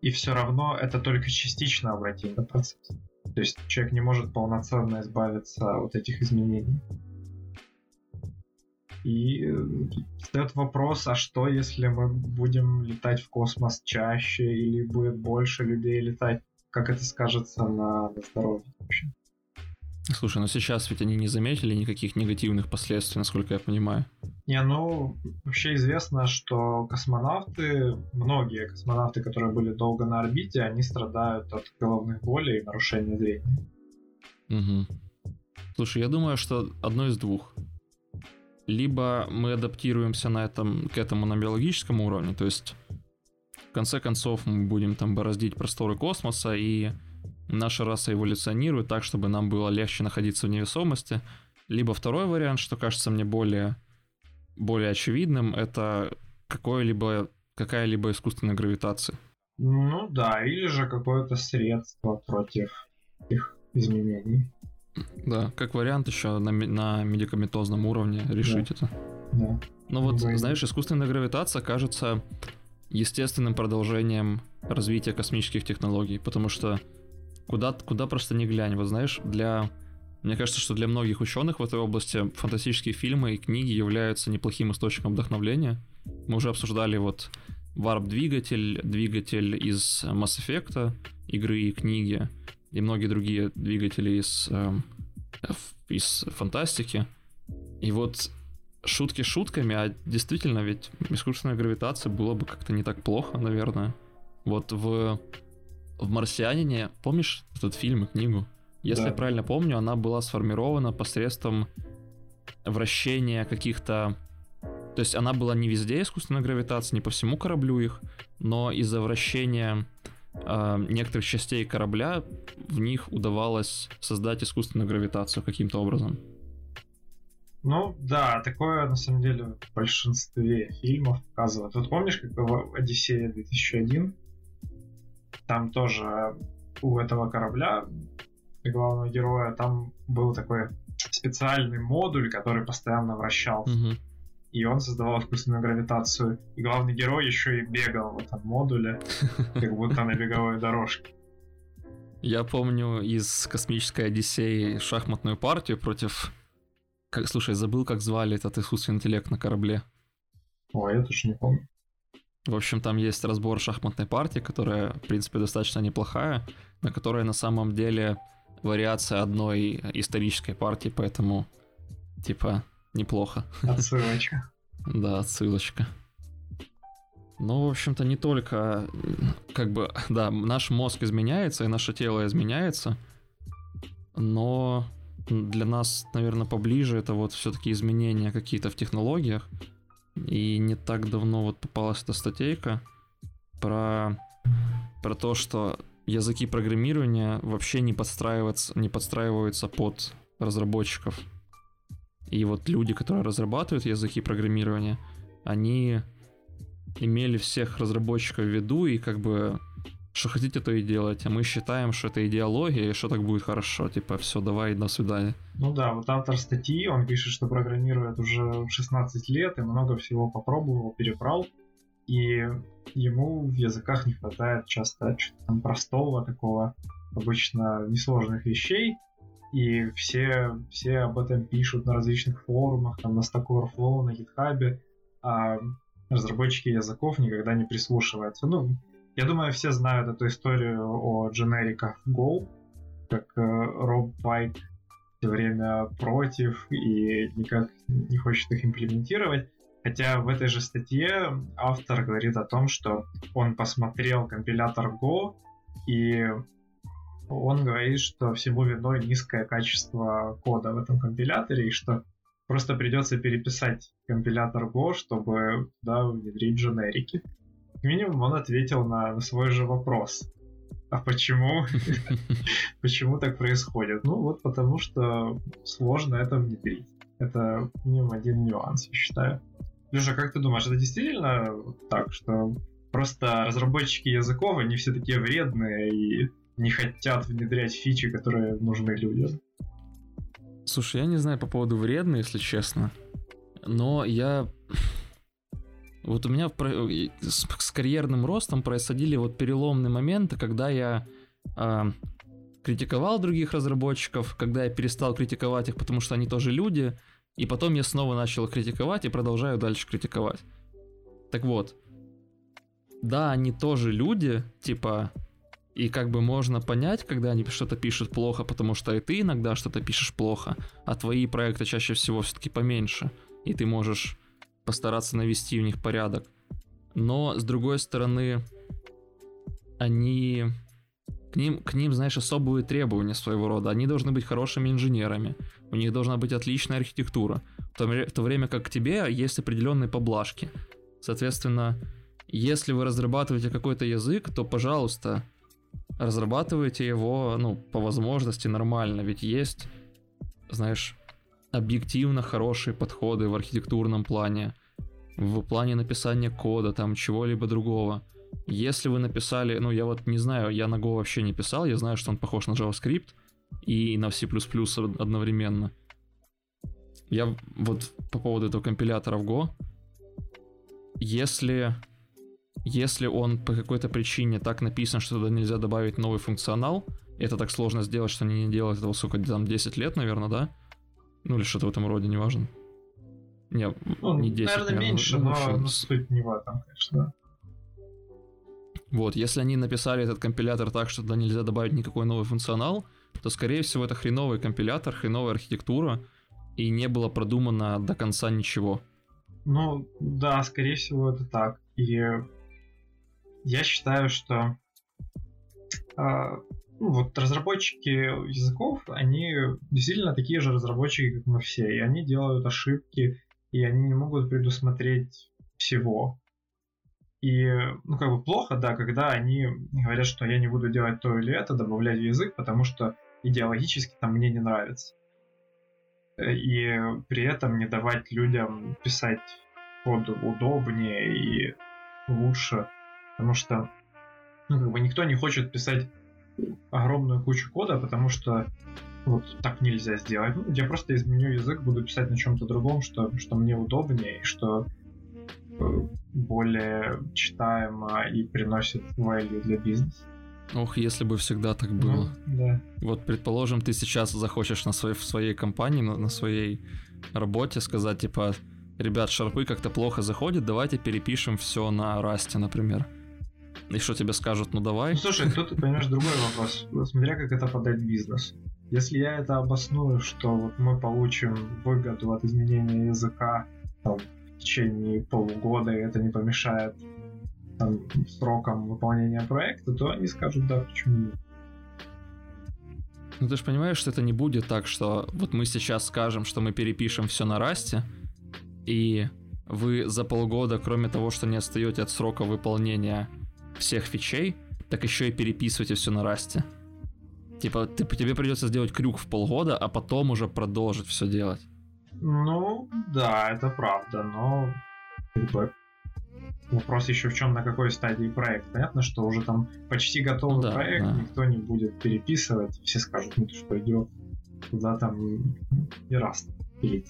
И все равно это только частично обратимый процесс. То есть человек не может полноценно избавиться от этих изменений. И э, встает вопрос, а что если мы будем летать в космос чаще или будет больше людей летать? Как это скажется на, на здоровье вообще? Слушай, ну сейчас ведь они не заметили никаких негативных последствий, насколько я понимаю. Не, ну, вообще известно, что космонавты, многие космонавты, которые были долго на орбите, они страдают от головных болей и нарушения зрения. Угу. Слушай, я думаю, что одно из двух. Либо мы адаптируемся на этом, к этому на биологическом уровне, то есть в конце концов мы будем там бороздить просторы космоса и наша раса эволюционирует так, чтобы нам было легче находиться в невесомости. Либо второй вариант, что кажется мне более, более очевидным, это какое-либо, какая-либо искусственная гравитация. Ну да, или же какое-то средство против их изменений. Да, как вариант еще на, на медикаментозном уровне решить да. это. Да. Ну вот, да. знаешь, искусственная гравитация кажется естественным продолжением развития космических технологий, потому что куда, куда просто не глянь. Вот знаешь, для... Мне кажется, что для многих ученых в этой области фантастические фильмы и книги являются неплохим источником вдохновления. Мы уже обсуждали вот варп-двигатель, двигатель из Mass Effect, игры и книги, и многие другие двигатели из, э, из фантастики. И вот шутки шутками, а действительно ведь искусственная гравитация было бы как-то не так плохо, наверное. Вот в в «Марсианине», помнишь этот фильм и книгу? Если да. я правильно помню, она была сформирована посредством вращения каких-то... То есть она была не везде искусственная гравитация, не по всему кораблю их, но из-за вращения э, некоторых частей корабля в них удавалось создать искусственную гравитацию каким-то образом. Ну да, такое на самом деле в большинстве фильмов показывают. Вот помнишь, как в Одиссея 2001 там тоже у этого корабля, главного героя, там был такой специальный модуль, который постоянно вращался. Угу. И он создавал искусственную гравитацию. И главный герой еще и бегал в этом модуле, как будто на беговой дорожке. Я помню из космической Одиссеи шахматную партию против... Как, слушай, забыл, как звали этот искусственный интеллект на корабле. Ой, я тоже не помню. В общем, там есть разбор шахматной партии, которая, в принципе, достаточно неплохая, на которой на самом деле вариация одной исторической партии, поэтому, типа, неплохо. Отсылочка. Да, отсылочка. Ну, в общем-то, не только, как бы, да, наш мозг изменяется, и наше тело изменяется, но для нас, наверное, поближе это вот все-таки изменения какие-то в технологиях, и не так давно вот попалась эта статейка про, про то, что языки программирования вообще не подстраиваются, не подстраиваются под разработчиков. И вот люди, которые разрабатывают языки программирования, они имели всех разработчиков в виду и как бы что хотите, то и делать. А мы считаем, что это идеология, и что так будет хорошо. Типа, все, давай, до свидания. Ну да, вот автор статьи, он пишет, что программирует уже 16 лет и много всего попробовал, перебрал. И ему в языках не хватает часто там простого такого, обычно несложных вещей. И все, все об этом пишут на различных форумах, там на Stack Overflow, на GitHub, а разработчики языков никогда не прислушиваются. Ну, я думаю, все знают эту историю о дженериках Go, как э, Роб Вайт все время против и никак не хочет их имплементировать. Хотя в этой же статье автор говорит о том, что он посмотрел компилятор Go, и он говорит, что всему виной низкое качество кода в этом компиляторе, и что просто придется переписать компилятор Go, чтобы туда внедрить дженерики минимум он ответил на, на свой же вопрос. А почему? Почему так происходит? Ну вот потому что сложно это внедрить. Это минимум один нюанс, я считаю. Леша, как ты думаешь, это действительно так, что Просто разработчики языков, они все такие вредные и не хотят внедрять фичи, которые нужны людям. Слушай, я не знаю по поводу вредно, если честно. Но я... Вот у меня с карьерным ростом происходили вот переломные моменты, когда я э, критиковал других разработчиков, когда я перестал критиковать их, потому что они тоже люди, и потом я снова начал критиковать и продолжаю дальше критиковать. Так вот, да, они тоже люди, типа, и как бы можно понять, когда они что-то пишут плохо, потому что и ты иногда что-то пишешь плохо, а твои проекты чаще всего все-таки поменьше, и ты можешь постараться навести в них порядок. Но, с другой стороны, они к ним, к ним, знаешь, особые требования своего рода. Они должны быть хорошими инженерами, у них должна быть отличная архитектура, в то, в то время как к тебе есть определенные поблажки. Соответственно, если вы разрабатываете какой-то язык, то, пожалуйста, разрабатывайте его, ну, по возможности нормально, ведь есть, знаешь, объективно хорошие подходы в архитектурном плане, в плане написания кода, там, чего-либо другого – если вы написали, ну я вот не знаю, я на Go вообще не писал, я знаю, что он похож на JavaScript и на C++ одновременно. Я вот по поводу этого компилятора в Go, если, если он по какой-то причине так написан, что туда нельзя добавить новый функционал, это так сложно сделать, что они не делают этого, сука, там 10 лет, наверное, да? Ну или что-то в этом роде, неважно. Не, ну, не 10, наверное, наверное меньше, ну, но, но суть не в этом, конечно. Вот, если они написали этот компилятор так, что туда нельзя добавить никакой новый функционал, то, скорее всего, это хреновый компилятор, хреновая архитектура, и не было продумано до конца ничего. Ну, да, скорее всего, это так. И я считаю, что э, ну, вот разработчики языков, они действительно такие же разработчики, как мы все, и они делают ошибки, и они не могут предусмотреть всего. И, ну, как бы плохо, да, когда они говорят, что я не буду делать то или это, добавлять в язык, потому что идеологически там мне не нравится. И при этом не давать людям писать код удобнее и лучше. Потому что, ну, как бы никто не хочет писать огромную кучу кода, потому что вот так нельзя сделать. Ну, я просто изменю язык, буду писать на чем-то другом, что, что мне удобнее, и что более читаемо и приносит value для бизнеса. Ох, если бы всегда так было. Ну, да. Вот, предположим, ты сейчас захочешь на своей, в своей компании, на, на своей работе сказать, типа, ребят, шарпы как-то плохо заходят, давайте перепишем все на расте, например. И что тебе скажут, ну давай. Ну, слушай, тут ты понимаешь другой вопрос. Смотря как это подать бизнес. Если я это обосную, что вот мы получим выгоду от изменения языка там, течение полугода, и это не помешает там, срокам выполнения проекта, то они скажут, да, почему нет. Ну ты же понимаешь, что это не будет так, что вот мы сейчас скажем, что мы перепишем все на расте, и вы за полгода, кроме того, что не отстаете от срока выполнения всех фичей, так еще и переписываете все на расте. Типа, ты, тебе придется сделать крюк в полгода, а потом уже продолжить все делать. Ну, да, это правда, но как бы вопрос еще в чем, на какой стадии проект. Понятно, что уже там почти готовый ну, да, проект, да. никто не будет переписывать, все скажут, ну ты что, идет, куда там и раз пилить.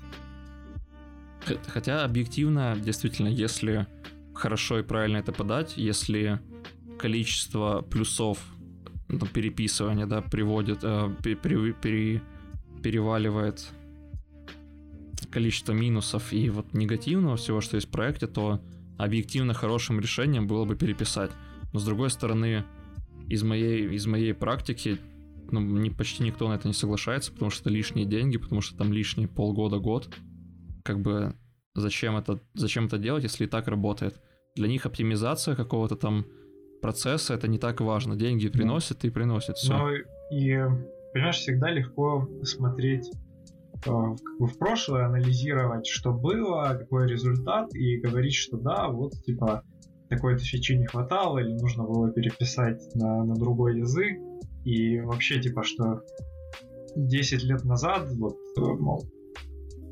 Хотя объективно, действительно, если хорошо и правильно это подать, если количество плюсов ну, переписывания, да, приводит, э, пере, пере, переваливает количество минусов и вот негативного всего, что есть в проекте, то объективно хорошим решением было бы переписать. Но с другой стороны, из моей, из моей практики ну, не, почти никто на это не соглашается, потому что это лишние деньги, потому что там лишние полгода-год. Как бы зачем это, зачем это делать, если и так работает? Для них оптимизация какого-то там процесса это не так важно. Деньги приносят и приносят все. Ну и, понимаешь, всегда легко смотреть Э, как бы в прошлое, анализировать, что было, какой результат, и говорить, что да, вот типа такой-то фичи не хватало, или нужно было переписать на, на другой язык, и вообще типа, что 10 лет назад, вот, э, мол,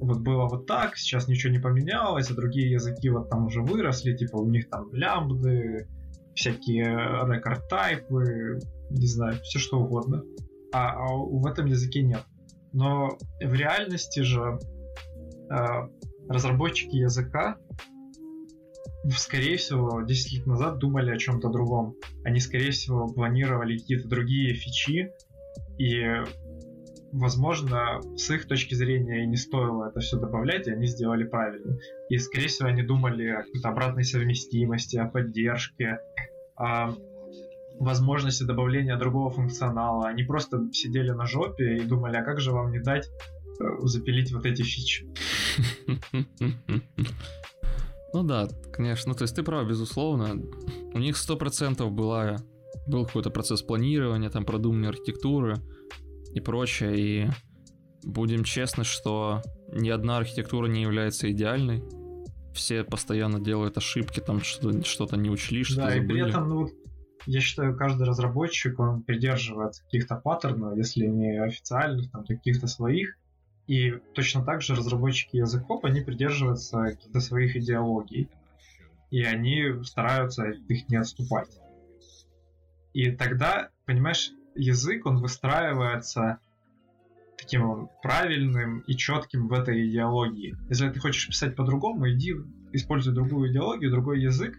вот было вот так, сейчас ничего не поменялось, а другие языки вот там уже выросли, типа у них там лямбды, всякие рекорд-тайпы, не знаю, все что угодно. А, а в этом языке нет. Но в реальности же э, разработчики языка скорее всего, 10 лет назад думали о чем-то другом. Они, скорее всего, планировали какие-то другие фичи, и, возможно, с их точки зрения и не стоило это все добавлять, и они сделали правильно. И, скорее всего, они думали о какой-то обратной совместимости, о поддержке, о возможности добавления другого функционала. Они просто сидели на жопе и думали, а как же вам не дать э, запилить вот эти фичи. Ну да, конечно, ну, то есть ты прав, безусловно. У них сто процентов была был какой-то процесс планирования, там продуманной архитектуры и прочее, и будем честны, что ни одна архитектура не является идеальной. Все постоянно делают ошибки, там что-то, что-то не учли, что-то да, забыли. и при этом, ну, я считаю, каждый разработчик, он придерживается каких-то паттернов, если не официальных, там, каких-то своих, и точно так же разработчики языков, они придерживаются каких-то своих идеологий. И они стараются них не отступать. И тогда, понимаешь, язык, он выстраивается таким правильным и четким в этой идеологии. Если ты хочешь писать по-другому, иди используй другую идеологию, другой язык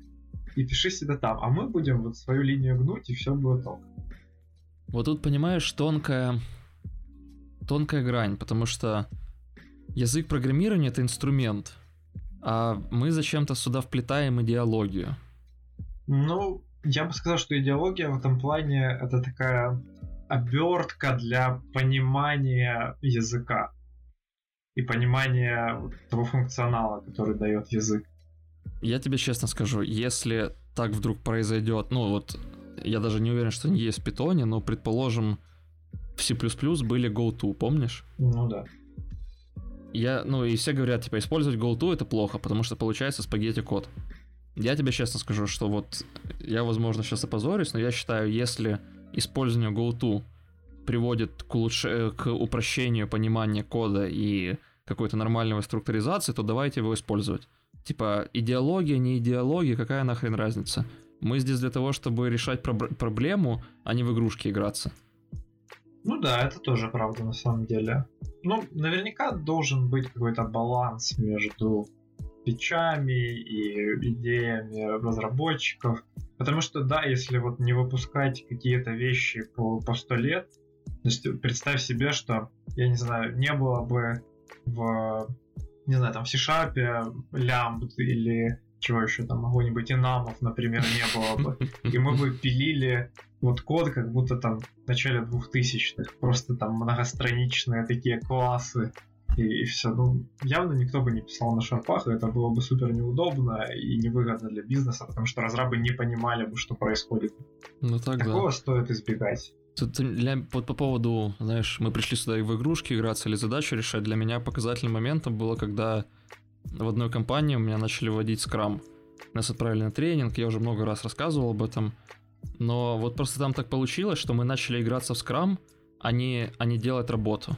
и пиши себе там. А мы будем вот свою линию гнуть, и все будет ок. Вот тут, понимаешь, тонкая тонкая грань, потому что язык программирования это инструмент, а мы зачем-то сюда вплетаем идеологию. Ну, я бы сказал, что идеология в этом плане это такая обертка для понимания языка и понимания того функционала, который дает язык. Я тебе честно скажу, если так вдруг произойдет, ну вот я даже не уверен, что они есть в питоне, но предположим, в C++ были GoTo, помнишь? Ну да. Я, ну и все говорят, типа, использовать GoTo это плохо, потому что получается спагетти код. Я тебе честно скажу, что вот я, возможно, сейчас опозорюсь, но я считаю, если использование GoTo приводит к, улучш... к упрощению понимания кода и какой-то нормальной структуризации, то давайте его использовать. Типа, идеология, не идеология, какая нахрен разница? Мы здесь для того, чтобы решать проб- проблему, а не в игрушки играться. Ну да, это тоже правда на самом деле. Ну, наверняка должен быть какой-то баланс между фичами и идеями разработчиков. Потому что, да, если вот не выпускать какие-то вещи по, по 100 лет, то есть представь себе, что, я не знаю, не было бы в, не знаю, там в C-Sharp лямбд или чего еще там, какой-нибудь инамов, например, не было бы. И мы бы пилили вот код, как будто там в начале 2000-х. Просто там многостраничные такие классы и, и все. Ну, явно никто бы не писал на шарпах, это было бы супер неудобно и невыгодно для бизнеса, потому что разрабы не понимали бы, что происходит. Ну так Такого да. стоит избегать. Тут для, вот по поводу, знаешь, мы пришли сюда и в игрушки играться или задачу решать, для меня показательным моментом было, когда в одной компании у меня начали вводить скрам. Нас отправили на тренинг, я уже много раз рассказывал об этом. Но вот просто там так получилось, что мы начали играться в скрам, а не, а не делать работу.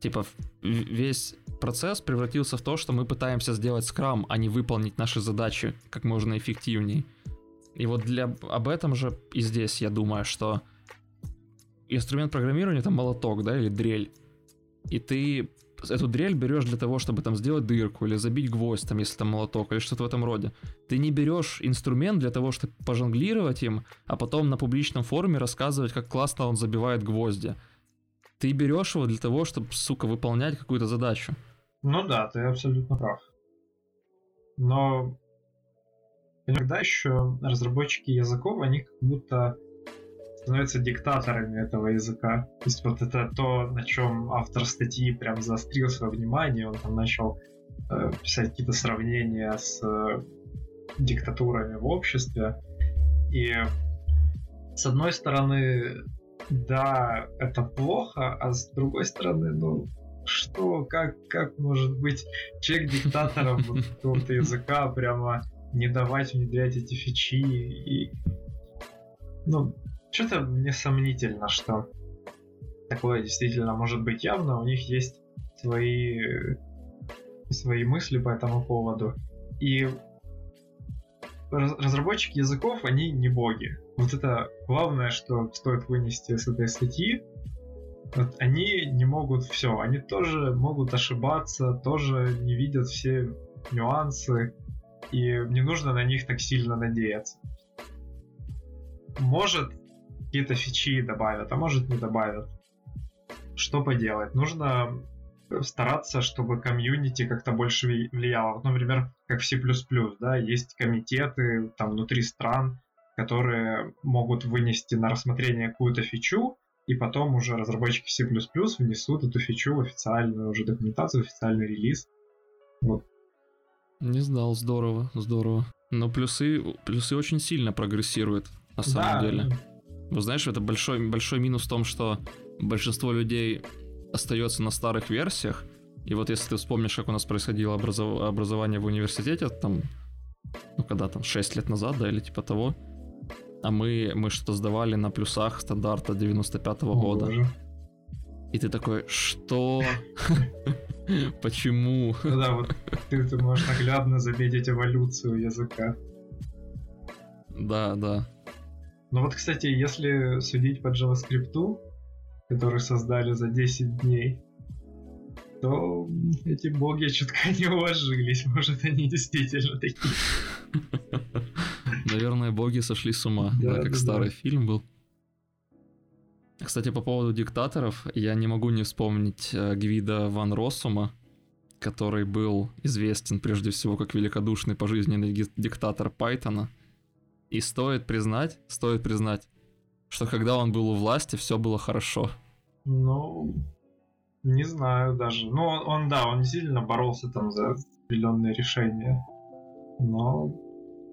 Типа весь процесс превратился в то, что мы пытаемся сделать скрам, а не выполнить наши задачи как можно эффективнее. И вот для об этом же и здесь я думаю, что инструмент программирования это молоток, да, или дрель. И ты эту дрель берешь для того, чтобы там сделать дырку или забить гвоздь, там, если там молоток, или что-то в этом роде. Ты не берешь инструмент для того, чтобы пожонглировать им, а потом на публичном форуме рассказывать, как классно он забивает гвозди. Ты берешь его для того, чтобы, сука, выполнять какую-то задачу. Ну да, ты абсолютно прав. Но иногда еще разработчики языков, они как будто становятся диктаторами этого языка. То есть вот это то, на чем автор статьи прям заострил свое внимание, он там начал э, писать какие-то сравнения с э, диктатурами в обществе. И с одной стороны, да, это плохо, а с другой стороны, ну, что, как, как может быть человек диктатором какого-то языка прямо не давать внедрять эти фичи и ну, что-то мне сомнительно, что такое действительно может быть явно. У них есть свои, свои мысли по этому поводу. И разработчики языков, они не боги. Вот это главное, что стоит вынести с этой статьи. Вот они не могут все, они тоже могут ошибаться, тоже не видят все нюансы, и не нужно на них так сильно надеяться. Может, какие-то фичи добавят, а может не добавят. Что поделать? Нужно стараться, чтобы комьюнити как-то больше влияло. Вот, например, как в C++, да, есть комитеты там внутри стран, которые могут вынести на рассмотрение какую-то фичу, и потом уже разработчики C++ внесут эту фичу в официальную уже документацию, в официальный релиз. Вот. Не знал, здорово, здорово. Но плюсы, плюсы очень сильно прогрессируют, на самом да. деле. Вы знаешь, это большой, большой минус в том, что большинство людей остается на старых версиях. И вот если ты вспомнишь, как у нас происходило образов... образование в университете, там, ну, когда там, 6 лет назад, да, или типа того, а мы, мы что-то сдавали на плюсах стандарта 95-го года. Боже. И ты такой, что? Почему? Ну да, вот ты, ты можешь наглядно заметить эволюцию языка. Да, да. Ну вот, кстати, если судить по JavaScript, который создали за 10 дней, то эти боги чутка не уложились. Может, они действительно такие. Наверное, боги сошли с ума, да, да как да, старый да. фильм был. Кстати, по поводу диктаторов, я не могу не вспомнить э, Гвида Ван Россума, который был известен прежде всего как великодушный пожизненный диктатор Пайтона. И стоит признать, стоит признать, что когда он был у власти, все было хорошо. Ну, не знаю даже. Ну, он, он да, он сильно боролся там за определенные решения. Но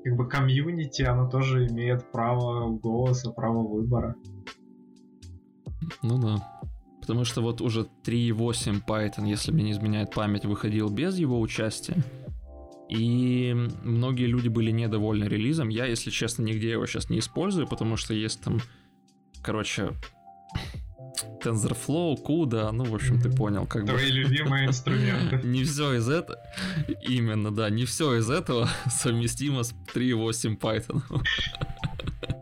как бы комьюнити, оно тоже имеет право голоса, право выбора. Ну да. Потому что вот уже 3.8 Python, если мне не изменяет память, выходил без его участия. И многие люди были недовольны релизом. Я, если честно, нигде его сейчас не использую, потому что есть там, короче, TensorFlow, CUDA, ну, в общем, ты понял. Как Твои бы... любимые инструменты. Не все из этого, именно, да, не все из этого совместимо с 3.8 Python.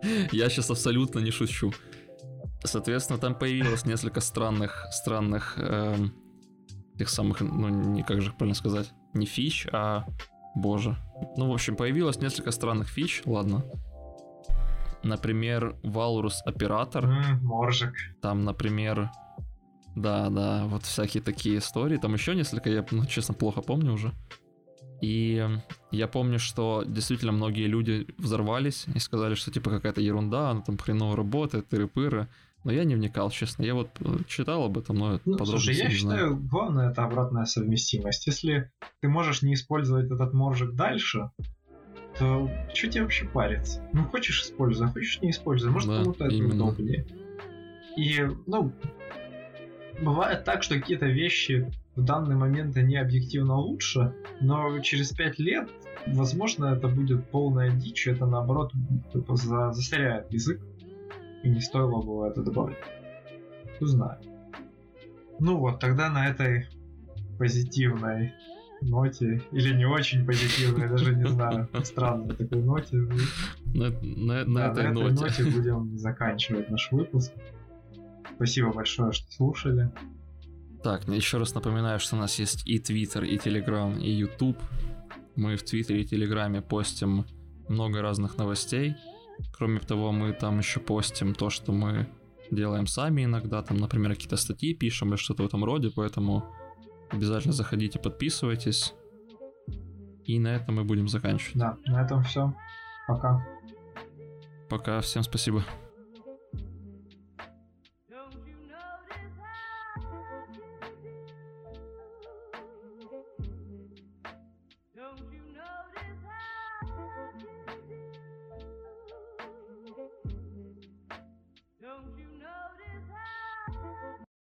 Я сейчас абсолютно не шучу. Соответственно, там появилось несколько странных, странных, эм, тех самых, ну, не как же правильно сказать, не фич, а, боже. Ну, в общем, появилось несколько странных фич, ладно. Например, Walrus оператор. Mm, моржик. Там, например, да, да, вот всякие такие истории. Там еще несколько, я, ну, честно, плохо помню уже. И я помню, что действительно многие люди взорвались и сказали, что типа какая-то ерунда, она там хреново работает, тыры-пыры. Но я не вникал, честно. Я вот э, читал об этом, но ну, подробно Слушай, я считаю, знаю. главное это обратная совместимость. Если ты можешь не использовать этот моржик дальше, то что тебе вообще париться? Ну, хочешь используй, а хочешь не используй. Может, да, кому-то это удобнее. И, ну, бывает так, что какие-то вещи в данный момент они объективно лучше, но через пять лет, возможно, это будет полная дичь, это наоборот типа, засоряет язык и не стоило было это добавлять. Знает. Ну вот, тогда на этой позитивной ноте, или не очень позитивной, даже не знаю, странной такой ноте. На, на, на, да, этой, на этой ноте будем заканчивать наш выпуск. Спасибо большое, что слушали. Так, еще раз напоминаю, что у нас есть и Twitter, и Telegram, и YouTube. Мы в Твиттере и Телеграме постим много разных новостей. Кроме того, мы там еще постим то, что мы делаем сами иногда, там, например, какие-то статьи пишем или что-то в этом роде, поэтому обязательно заходите, подписывайтесь. И на этом мы будем заканчивать. Да, на этом все. Пока. Пока, всем спасибо.